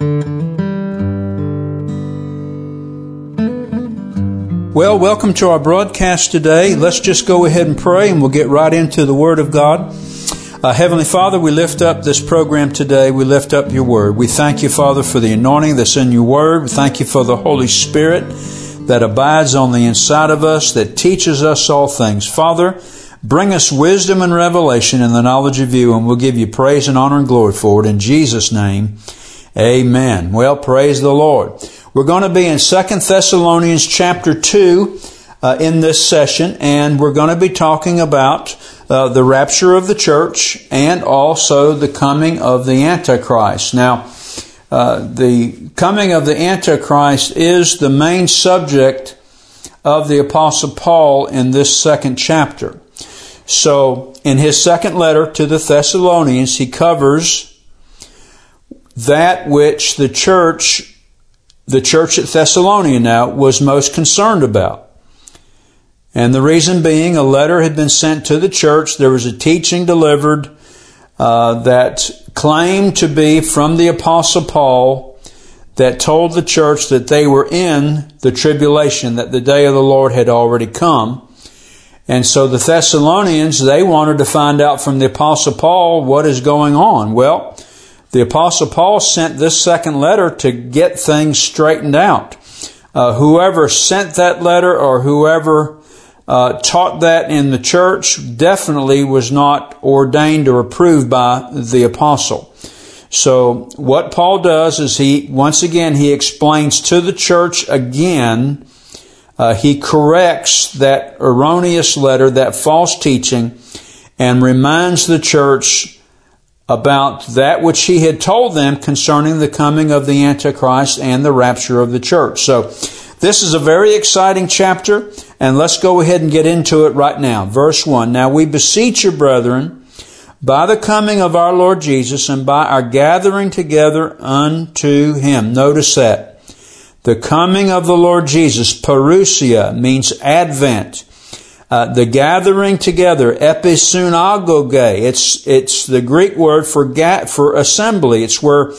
Well, welcome to our broadcast today. Let's just go ahead and pray and we'll get right into the Word of God. Uh, Heavenly Father, we lift up this program today. We lift up your Word. We thank you, Father, for the anointing that's in your Word. We thank you for the Holy Spirit that abides on the inside of us, that teaches us all things. Father, bring us wisdom and revelation in the knowledge of you, and we'll give you praise and honor and glory for it. In Jesus' name, amen. Well, praise the Lord. We're going to be in Second Thessalonians chapter 2 uh, in this session, and we're going to be talking about uh, the rapture of the church and also the coming of the Antichrist. Now, uh, the coming of the Antichrist is the main subject of the Apostle Paul in this second chapter. So, in his second letter to the Thessalonians, he covers that which the church the church at Thessalonia now was most concerned about. And the reason being, a letter had been sent to the church. There was a teaching delivered uh, that claimed to be from the Apostle Paul that told the church that they were in the tribulation, that the day of the Lord had already come. And so the Thessalonians, they wanted to find out from the Apostle Paul what is going on. Well, the Apostle Paul sent this second letter to get things straightened out. Uh, whoever sent that letter or whoever uh, taught that in the church definitely was not ordained or approved by the apostle. So what Paul does is he, once again, he explains to the church again, uh, he corrects that erroneous letter, that false teaching, and reminds the church about that which he had told them concerning the coming of the Antichrist and the rapture of the church. So, this is a very exciting chapter, and let's go ahead and get into it right now. Verse 1 Now we beseech you, brethren, by the coming of our Lord Jesus and by our gathering together unto him. Notice that. The coming of the Lord Jesus, parousia, means advent. Uh, the gathering together, episunagoge, it's, it's the Greek word for, ga- for assembly. It's where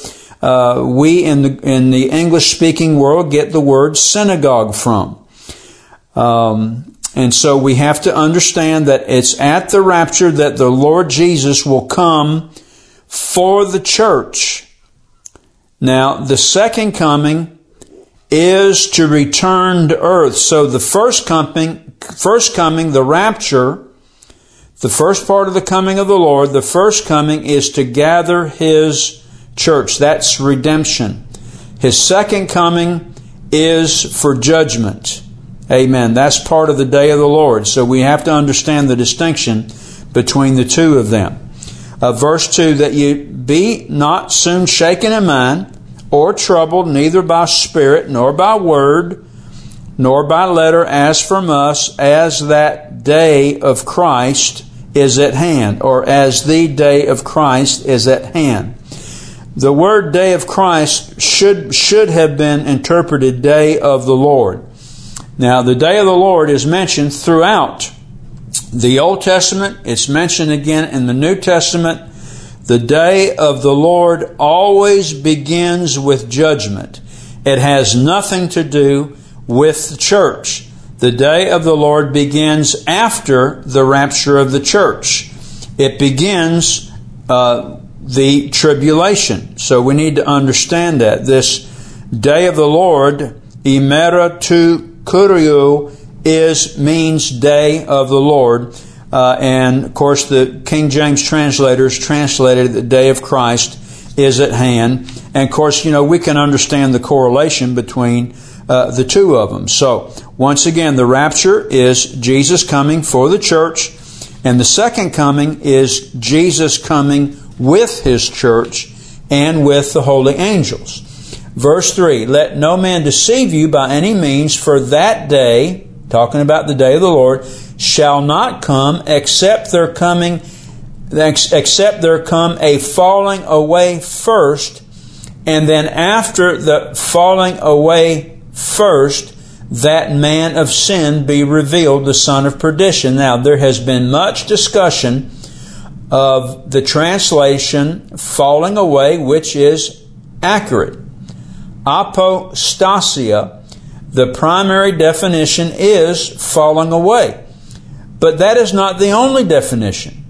uh, we in the, in the English speaking world get the word synagogue from. Um, and so we have to understand that it's at the rapture that the Lord Jesus will come for the church. Now, the second coming is to return to earth. So the first coming first coming, the rapture, the first part of the coming of the Lord, the first coming is to gather His church. That's redemption. His second coming is for judgment. Amen. That's part of the day of the Lord. So we have to understand the distinction between the two of them. Uh, verse 2 that you be not soon shaken in mind or troubled, neither by spirit nor by word nor by letter as from us, as that day of Christ is at hand, or as the day of Christ is at hand. The word day of Christ should, should have been interpreted day of the Lord. Now, the day of the Lord is mentioned throughout the Old Testament. It's mentioned again in the New Testament. The day of the Lord always begins with judgment. It has nothing to do with the church. The day of the Lord begins after the rapture of the church. It begins uh, the tribulation. So we need to understand that. This day of the Lord, imera tu Kuriu, is means day of the Lord. Uh, and of course, the King James translators translated the day of Christ is at hand. And of course, you know, we can understand the correlation between uh, the two of them. So, once again, the rapture is Jesus coming for the church, and the second coming is Jesus coming with his church and with the holy angels. Verse 3 Let no man deceive you by any means, for that day, talking about the day of the Lord, shall not come except there coming except there come a falling away first, and then after the falling away first that man of sin be revealed, the son of perdition. Now, there has been much discussion of the translation falling away, which is accurate. apostasia, the primary definition is falling away. But that is not the only definition.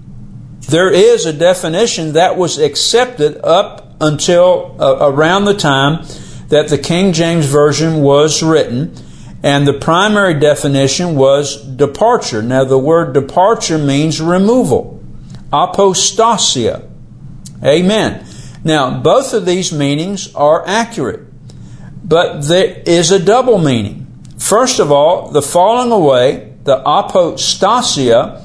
There is a definition that was accepted up until uh, around the time that the King James Version was written, and the primary definition was departure. Now, the word departure means removal, apostasia. Amen. Now, both of these meanings are accurate. But there is a double meaning. First of all, the falling away, the apostasia,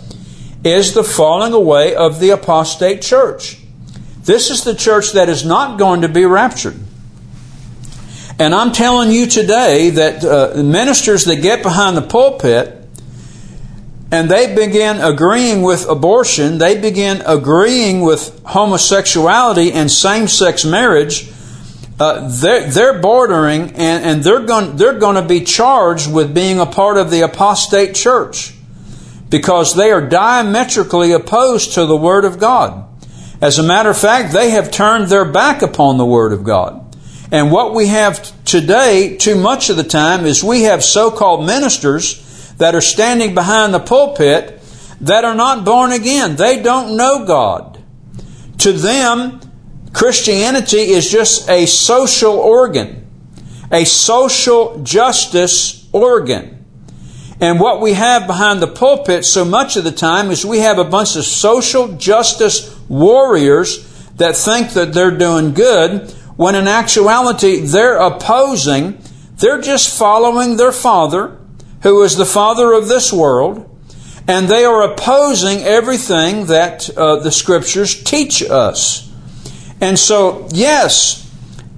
is the falling away of the apostate church. This is the church that is not going to be raptured. And I'm telling you today that uh, ministers that get behind the pulpit and they begin agreeing with abortion, they begin agreeing with homosexuality and same sex marriage, uh, they're, they're bordering and, and they're going they're going to be charged with being a part of the apostate church because they are diametrically opposed to the Word of God. As a matter of fact, they have turned their back upon the Word of God. And what we have today, too much of the time, is we have so called ministers that are standing behind the pulpit that are not born again. They don't know God. To them, Christianity is just a social organ, a social justice organ. And what we have behind the pulpit so much of the time is we have a bunch of social justice warriors that think that they're doing good when in actuality they're opposing, they're just following their father, who is the father of this world, and they are opposing everything that uh, the scriptures teach us. And so, yes,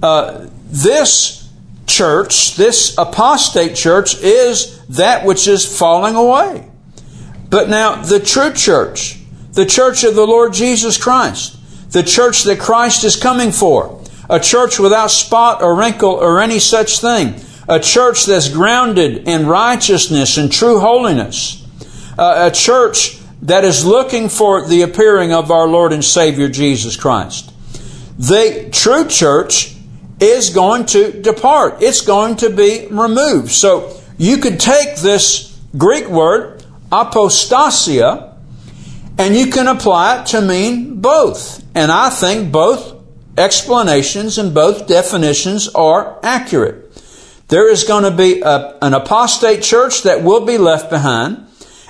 uh, this church, this apostate church, is that which is falling away. But now, the true church, the church of the Lord Jesus Christ, the church that Christ is coming for, a church without spot or wrinkle or any such thing, a church that's grounded in righteousness and true holiness, uh, a church that is looking for the appearing of our Lord and Savior Jesus Christ the true church is going to depart. It's going to be removed. So you could take this Greek word, apostasia, and you can apply it to mean both. And I think both explanations and both definitions are accurate. There is going to be a, an apostate church that will be left behind.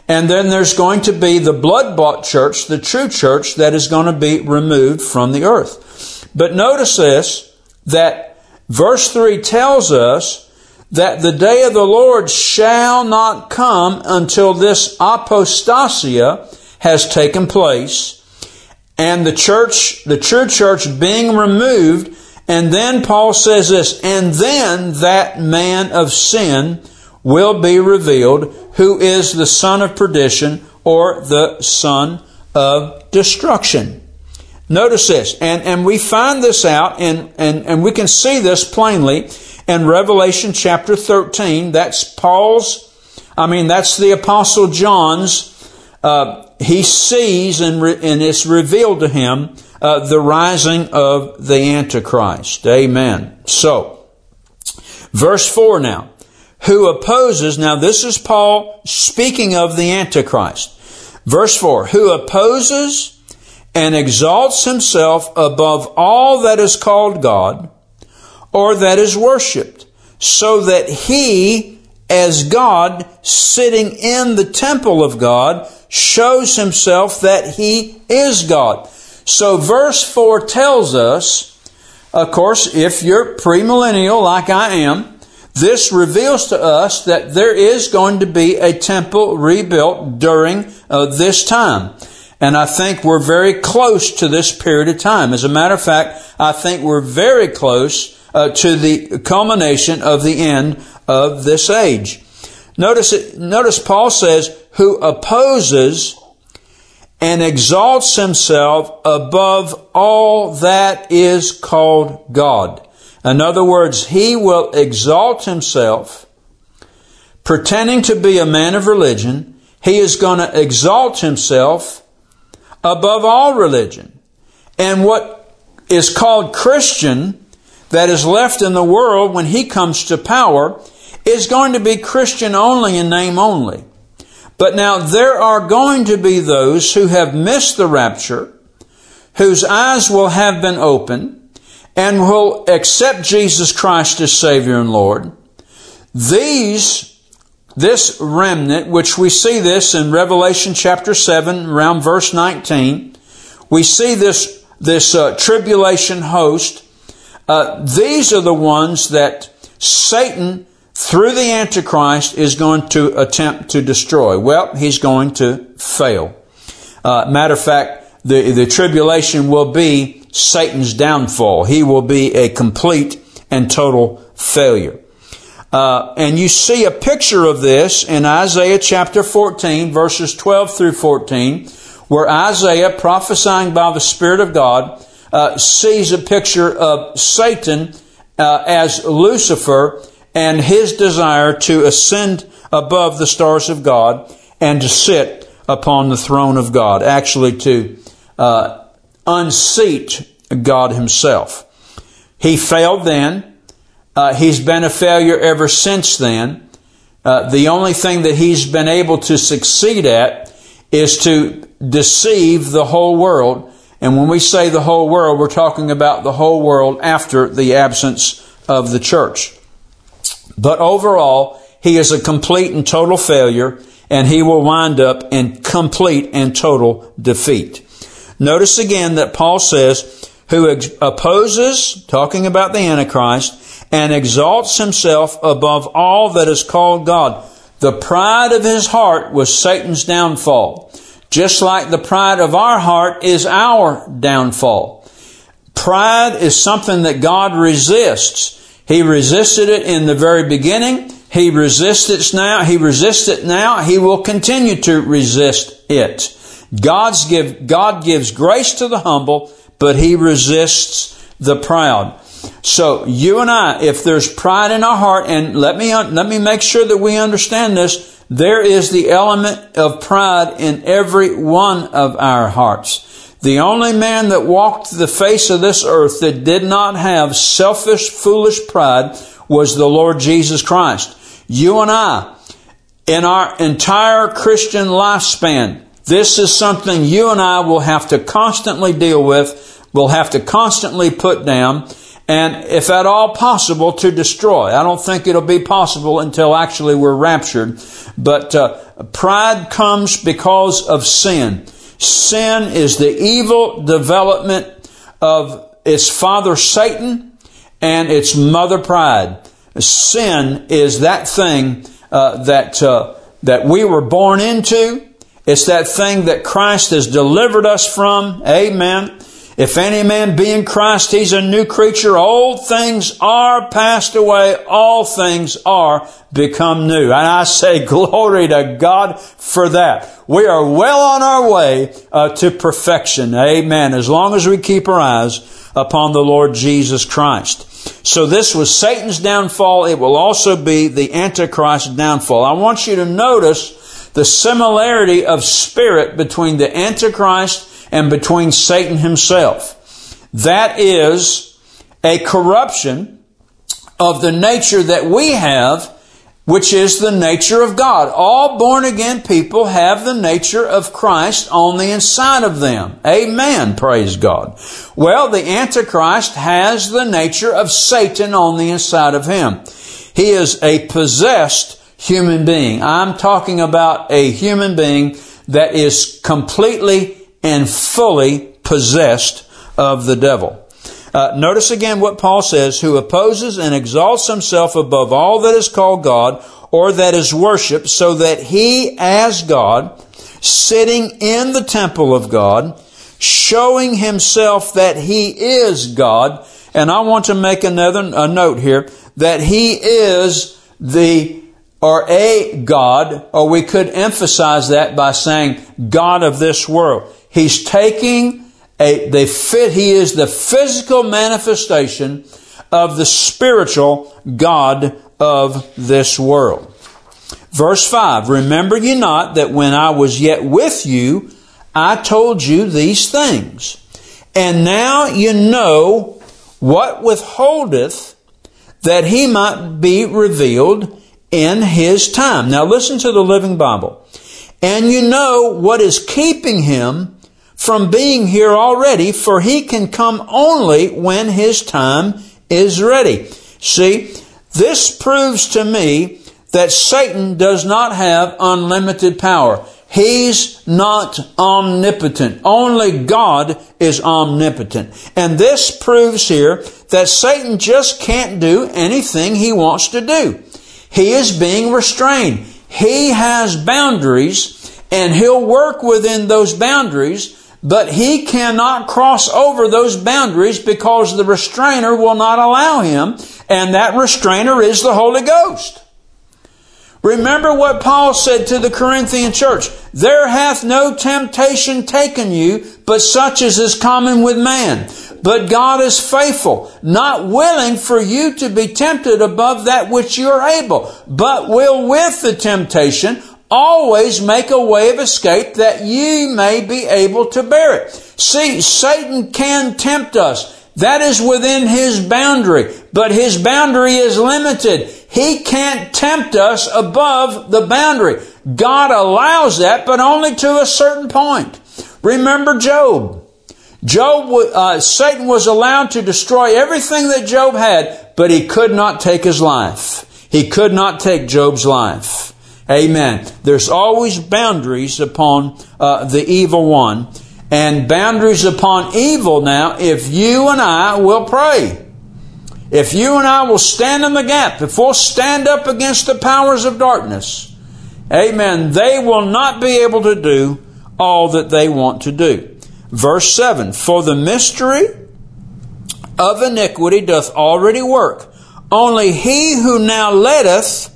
And then there's going to be the blood bought church, the true church, that is going to be removed from the earth. But notice this, that verse 3 tells us that the day of the Lord shall not come until this apostasia has taken place and the church, the true church being removed. And then Paul says this, and then that man of sin will be revealed, who is the son of perdition or the son of destruction. Notice this, and, and we find this out, and, and, and we can see this plainly in Revelation chapter 13. That's Paul's, I mean, that's the Apostle John's, uh, he sees and, re, and it's revealed to him uh, the rising of the Antichrist. Amen. So, verse 4 now. Who opposes, now this is Paul speaking of the Antichrist. Verse 4 Who opposes and exalts himself above all that is called God or that is worshiped, so that he, as God, sitting in the temple of God, shows himself that he is God. So verse 4 tells us, of course, if you're premillennial like I am, this reveals to us that there is going to be a temple rebuilt during uh, this time. And I think we're very close to this period of time. As a matter of fact, I think we're very close uh, to the culmination of the end of this age. Notice, notice Paul says, who opposes and exalts himself above all that is called God. In other words, he will exalt himself, pretending to be a man of religion. He is going to exalt himself above all religion. And what is called Christian, that is left in the world when he comes to power is going to be Christian only in name only. But now there are going to be those who have missed the rapture, whose eyes will have been opened, and will accept Jesus Christ as Savior and Lord. These, this remnant, which we see this in Revelation chapter 7, around verse 19, we see this, this uh, tribulation host. Uh, these are the ones that Satan through the Antichrist is going to attempt to destroy. Well, he's going to fail. Uh, matter of fact, the, the tribulation will be Satan's downfall. He will be a complete and total failure. Uh, and you see a picture of this in Isaiah chapter 14, verses 12 through 14, where Isaiah, prophesying by the Spirit of God, uh, sees a picture of Satan uh, as Lucifer and his desire to ascend above the stars of God and to sit upon the throne of God, actually to uh, unseat God Himself. He failed then. Uh, he's been a failure ever since then. Uh, the only thing that he's been able to succeed at is to deceive the whole world. And when we say the whole world, we're talking about the whole world after the absence of the church. But overall, he is a complete and total failure, and he will wind up in complete and total defeat. Notice again that Paul says, who opposes, talking about the Antichrist, and exalts himself above all that is called God. The pride of his heart was Satan's downfall. Just like the pride of our heart is our downfall. Pride is something that God resists. He resisted it in the very beginning. He resists it now. He resists it now. He will continue to resist it. God's give, God gives grace to the humble, but He resists the proud. So you and I, if there's pride in our heart, and let me, let me make sure that we understand this, there is the element of pride in every one of our hearts. The only man that walked the face of this earth that did not have selfish, foolish pride was the Lord Jesus Christ. You and I, in our entire Christian lifespan, this is something you and I will have to constantly deal with, will have to constantly put down, and if at all possible, to destroy. I don't think it'll be possible until actually we're raptured. But uh, pride comes because of sin. Sin is the evil development of its father Satan and its mother pride. Sin is that thing uh, that uh, that we were born into. It's that thing that Christ has delivered us from. Amen. If any man be in Christ, he's a new creature. Old things are passed away. All things are become new. And I say glory to God for that. We are well on our way uh, to perfection. Amen. As long as we keep our eyes upon the Lord Jesus Christ. So this was Satan's downfall. It will also be the Antichrist's downfall. I want you to notice the similarity of spirit between the Antichrist and between Satan himself. That is a corruption of the nature that we have, which is the nature of God. All born again people have the nature of Christ on the inside of them. Amen. Praise God. Well, the Antichrist has the nature of Satan on the inside of him. He is a possessed human being. I'm talking about a human being that is completely and fully possessed of the devil. Uh, notice again what Paul says, who opposes and exalts himself above all that is called God or that is worshiped, so that he, as God, sitting in the temple of God, showing himself that he is God. And I want to make another a note here that he is the or a God, or we could emphasize that by saying God of this world. He's taking a, they fit, he is the physical manifestation of the spiritual God of this world. Verse 5, remember ye not that when I was yet with you, I told you these things. And now you know what withholdeth that he might be revealed in his time. Now listen to the Living Bible. And you know what is keeping him from being here already, for he can come only when his time is ready. See, this proves to me that Satan does not have unlimited power. He's not omnipotent. Only God is omnipotent. And this proves here that Satan just can't do anything he wants to do. He is being restrained. He has boundaries and he'll work within those boundaries, but he cannot cross over those boundaries because the restrainer will not allow him, and that restrainer is the Holy Ghost. Remember what Paul said to the Corinthian church. There hath no temptation taken you, but such as is common with man. But God is faithful, not willing for you to be tempted above that which you are able, but will with the temptation always make a way of escape that ye may be able to bear it. See, Satan can tempt us. That is within his boundary, but his boundary is limited. He can't tempt us above the boundary. God allows that, but only to a certain point. Remember Job. Job, uh, Satan was allowed to destroy everything that Job had, but he could not take his life. He could not take Job's life. Amen. There's always boundaries upon uh, the evil one, and boundaries upon evil now if you and I will pray. If you and I will stand in the gap, if we'll stand up against the powers of darkness, amen, they will not be able to do all that they want to do. Verse 7 For the mystery of iniquity doth already work. Only he who now letteth,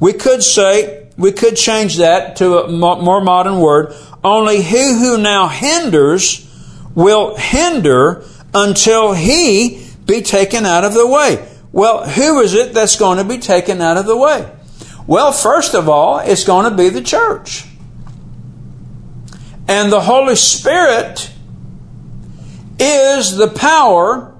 we could say, we could change that to a more modern word. Only he who now hinders will hinder until he be taken out of the way. Well, who is it that's going to be taken out of the way? Well, first of all, it's going to be the church. And the Holy Spirit is the power,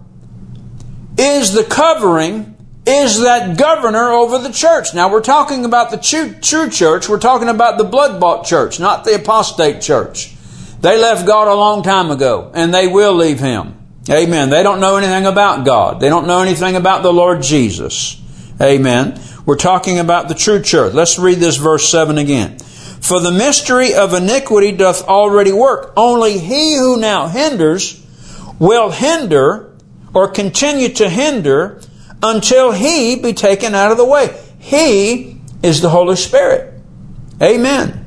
is the covering, is that governor over the church. Now, we're talking about the true, true church. We're talking about the blood bought church, not the apostate church. They left God a long time ago, and they will leave Him. Amen. They don't know anything about God. They don't know anything about the Lord Jesus. Amen. We're talking about the true church. Let's read this verse 7 again. For the mystery of iniquity doth already work. Only he who now hinders will hinder or continue to hinder until he be taken out of the way. He is the Holy Spirit. Amen.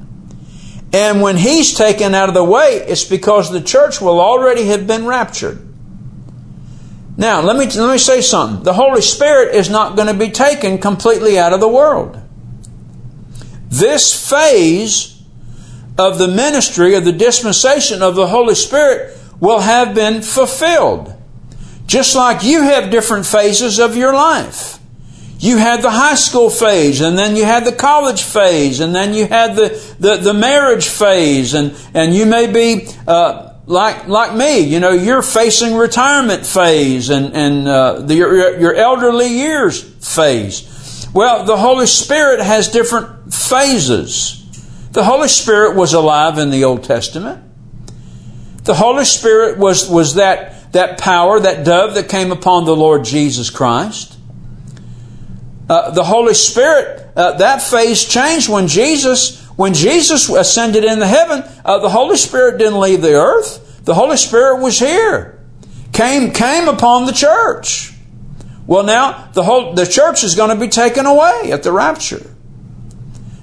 And when he's taken out of the way, it's because the church will already have been raptured. Now, let me, let me say something. The Holy Spirit is not going to be taken completely out of the world. This phase of the ministry, of the dispensation of the Holy Spirit, will have been fulfilled. Just like you have different phases of your life. You had the high school phase, and then you had the college phase, and then you had the, the, the marriage phase, and, and you may be uh, like like me, you know, you're facing retirement phase and and uh, the, your your elderly years phase. Well, the Holy Spirit has different phases. The Holy Spirit was alive in the Old Testament. The Holy Spirit was was that that power, that dove that came upon the Lord Jesus Christ. Uh, the Holy Spirit, uh, that phase changed when Jesus when Jesus ascended into heaven, uh, the Holy Spirit didn't leave the earth. The Holy Spirit was here, came came upon the church. Well, now the whole the church is going to be taken away at the rapture,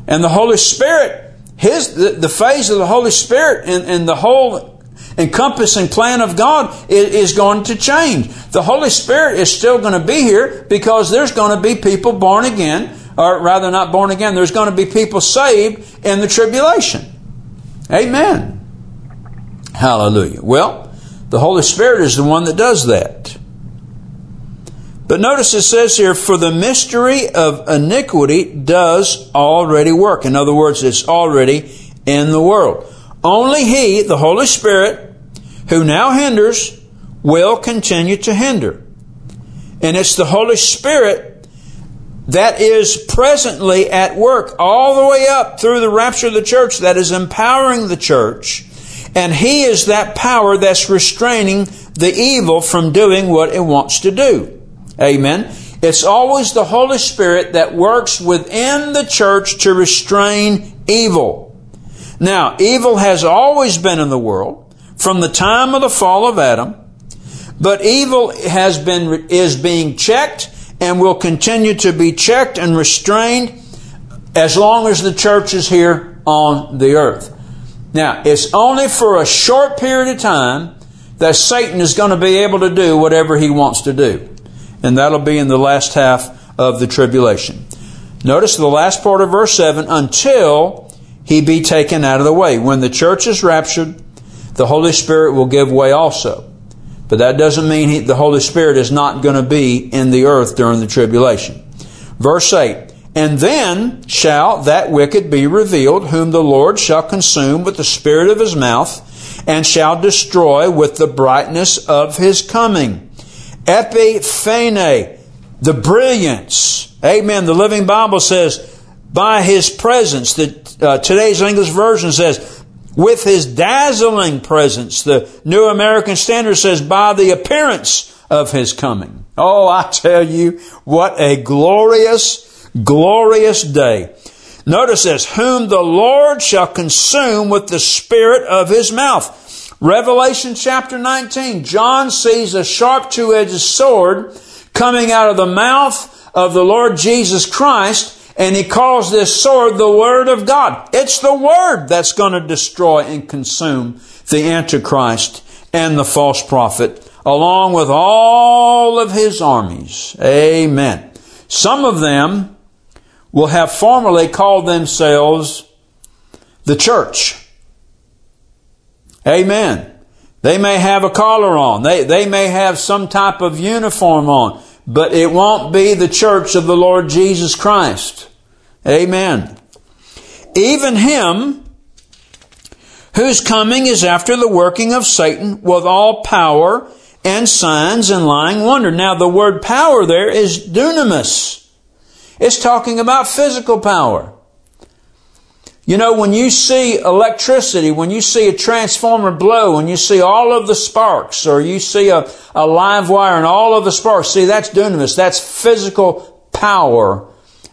and the Holy Spirit, his the, the phase of the Holy Spirit and, the whole encompassing plan of God is, going to change. The Holy Spirit is still going to be here because there's going to be people born again or rather not born again, there's going to be people saved in the tribulation. Amen. Hallelujah. Well, the Holy Spirit is the one that does that. But notice it says here, for the mystery of iniquity does already work. In other words, it's already in the world. Only He, the Holy Spirit, who now hinders, will continue to hinder. And it's the Holy Spirit that is presently at work all the way up through the rapture of the church that is empowering the church. And He is that power that's restraining the evil from doing what it wants to do. Amen. It's always the Holy Spirit that works within the church to restrain evil. Now, evil has always been in the world from the time of the fall of Adam, but evil has been, is being checked and will continue to be checked and restrained as long as the church is here on the earth. Now, it's only for a short period of time that Satan is going to be able to do whatever he wants to do. And that'll be in the last half of the tribulation. Notice the last part of verse 7 until he be taken out of the way. When the church is raptured, the Holy Spirit will give way also. But that doesn't mean he, the Holy Spirit is not going to be in the earth during the tribulation. Verse 8 And then shall that wicked be revealed, whom the Lord shall consume with the spirit of his mouth, and shall destroy with the brightness of his coming. Epiphane, the brilliance. Amen. The Living Bible says, by his presence. The, uh, today's English version says, with his dazzling presence. The New American Standard says, by the appearance of his coming. Oh, I tell you, what a glorious, glorious day. Notice this, whom the Lord shall consume with the spirit of his mouth. Revelation chapter 19, John sees a sharp two-edged sword coming out of the mouth of the Lord Jesus Christ and he calls this sword the Word of God. It's the Word that's going to destroy and consume the Antichrist and the false prophet, along with all of his armies. Amen. Some of them will have formerly called themselves the church. Amen. They may have a collar on. They, they may have some type of uniform on but it won't be the church of the Lord Jesus Christ. Amen. Even him whose coming is after the working of Satan with all power and signs and lying wonder. Now the word power there is dunamis. It's talking about physical power. You know, when you see electricity, when you see a transformer blow, when you see all of the sparks, or you see a, a live wire and all of the sparks, see, that's dunamis. That's physical power,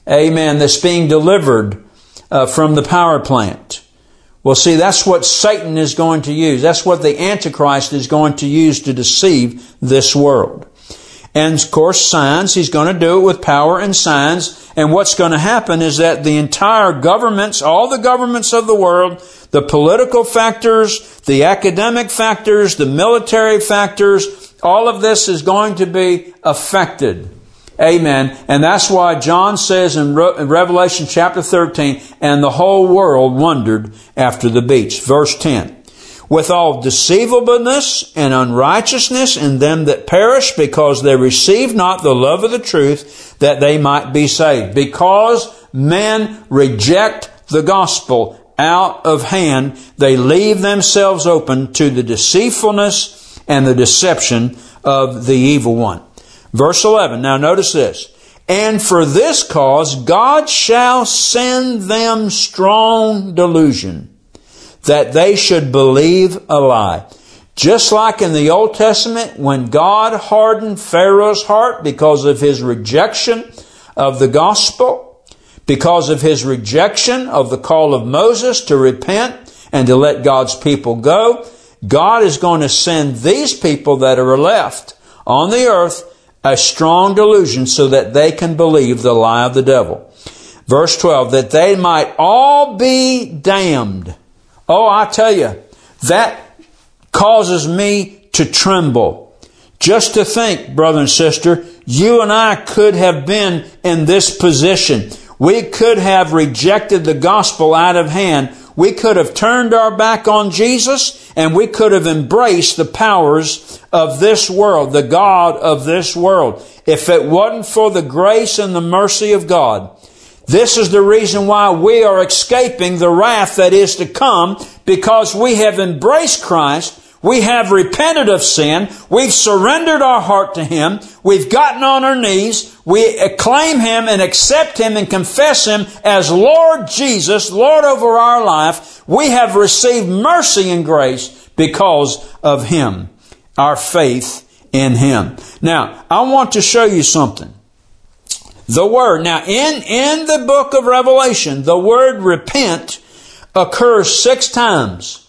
amen, that's being delivered uh, from the power plant. Well, see, that's what Satan is going to use. That's what the Antichrist is going to use to deceive this world. And of course, signs, he's going to do it with power and signs. And what's going to happen is that the entire governments, all the governments of the world, the political factors, the academic factors, the military factors, all of this is going to be affected. Amen. And that's why John says in, Revelation chapter 13, and the whole world wondered after the beast. Verse 10 with all deceivableness and unrighteousness in them that perish because they receive not the love of the truth that they might be saved. Because men reject the gospel out of hand, they leave themselves open to the deceitfulness and the deception of the evil one. Verse 11. Now notice this. And for this cause God shall send them strong delusion that they should believe a lie. Just like in the Old Testament, when God hardened Pharaoh's heart because of his rejection of the gospel, because of his rejection of the call of Moses to repent and to let God's people go, God is going to send these people that are left on the earth a strong delusion so that they can believe the lie of the devil. Verse 12, that they might all be damned. Oh, I tell you, that causes me to tremble. Just to think, brother and sister, you and I could have been in this position. We could have rejected the gospel out of hand. We could have turned our back on Jesus and we could have embraced the powers of this world, the God of this world. If it wasn't for the grace and the mercy of God, this is the reason why we are escaping the wrath that is to come because we have embraced Christ. We have repented of sin. We've surrendered our heart to Him. We've gotten on our knees. We acclaim Him and accept Him and confess Him as Lord Jesus, Lord over our life. We have received mercy and grace because of Him, our faith in Him. Now, I want to show you something. The word, now in, in the book of Revelation, the word repent occurs six times.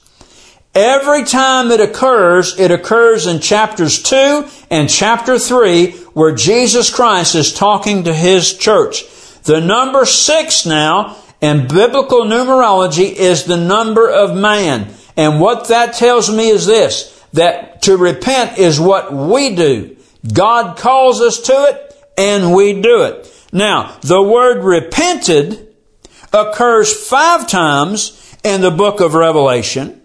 Every time it occurs, it occurs in chapters 2 and chapter 3 where Jesus Christ is talking to His church. The number 6 now in biblical numerology is the number of man. And what that tells me is this, that to repent is what we do. God calls us to it and we do it. Now, the word repented occurs five times in the book of Revelation.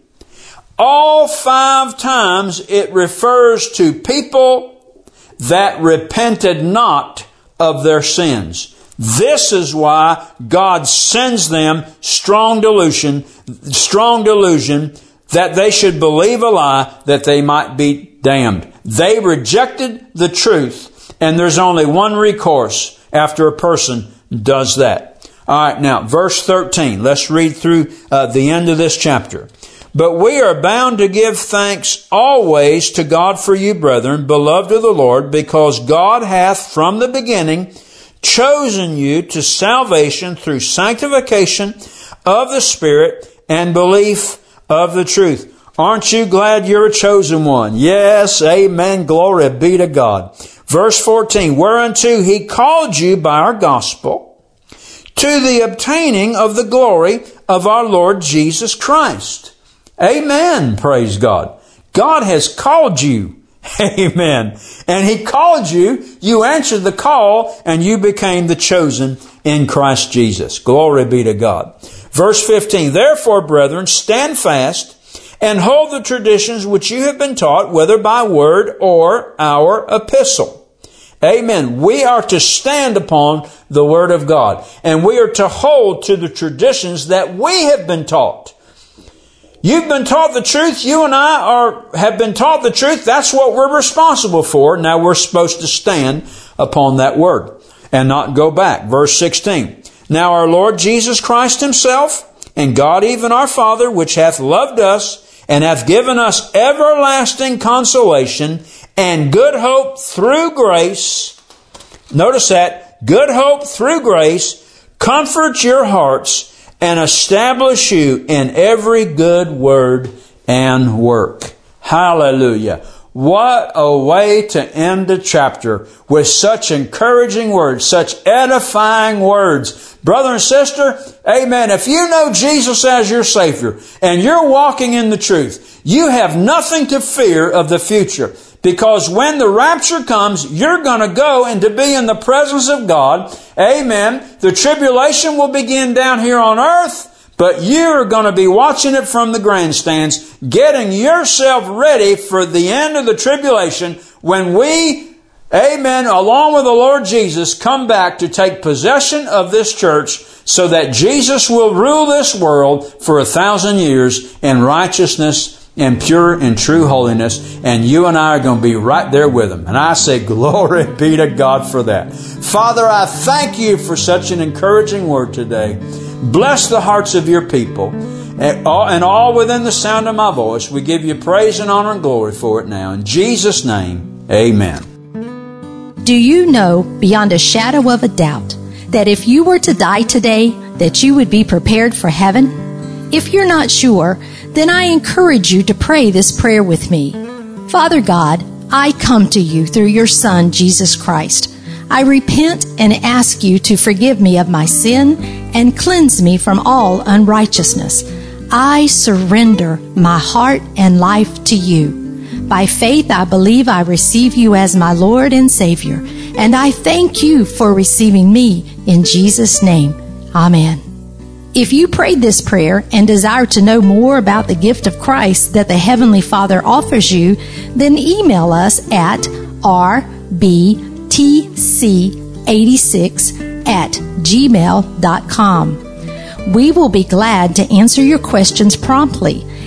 All five times it refers to people that repented not of their sins. This is why God sends them strong delusion, strong delusion that they should believe a lie that they might be damned. They rejected the truth and there's only one recourse after a person does that. All right, now verse 13. Let's read through uh, the end of this chapter. But we are bound to give thanks always to God for you, brethren, beloved of the Lord, because God hath from the beginning chosen you to salvation through sanctification of the Spirit and belief of the truth. Aren't you glad you're a chosen one? Yes, amen. Glory be to God. Verse 14, whereunto he called you by our gospel to the obtaining of the glory of our Lord Jesus Christ. Amen. Praise God. God has called you. Amen. And He called you, you answered the call, and you became the chosen in Christ Jesus. Glory be to God. Verse 15, Therefore, brethren, stand fast and hold the traditions which you have been taught, whether by word or our epistle. Amen. We are to stand upon the Word of God, and we are to hold to the traditions that we have been taught. You've been taught the truth. You and I are, have been taught the truth. That's what we're responsible for. Now we're supposed to stand upon that word and not go back. Verse 16. Now our Lord Jesus Christ himself and God even our Father, which hath loved us and hath given us everlasting consolation and good hope through grace. Notice that. Good hope through grace. Comfort your hearts and establish you in every good word and work. Hallelujah. What a way to end the chapter with such encouraging words, such edifying words. Brother and sister, amen. If you know Jesus as your Savior and you're walking in the truth, you have nothing to fear of the future. Because when the rapture comes, you're going to go and to be in the presence of God. Amen. The tribulation will begin down here on earth, but you're going to be watching it from the grandstands, getting yourself ready for the end of the tribulation when we, amen, along with the Lord Jesus, come back to take possession of this church so that Jesus will rule this world for a thousand years in righteousness and pure and true holiness, and you and I are going to be right there with them. And I say, Glory be to God for that. Father, I thank you for such an encouraging word today. Bless the hearts of your people. And all within the sound of my voice, we give you praise and honor and glory for it now. In Jesus' name, amen. Do you know beyond a shadow of a doubt that if you were to die today, that you would be prepared for heaven? If you're not sure, then I encourage you to pray this prayer with me. Father God, I come to you through your Son, Jesus Christ. I repent and ask you to forgive me of my sin and cleanse me from all unrighteousness. I surrender my heart and life to you. By faith, I believe I receive you as my Lord and Savior, and I thank you for receiving me in Jesus' name. Amen. If you prayed this prayer and desire to know more about the gift of Christ that the Heavenly Father offers you, then email us at rbtc86 at gmail.com. We will be glad to answer your questions promptly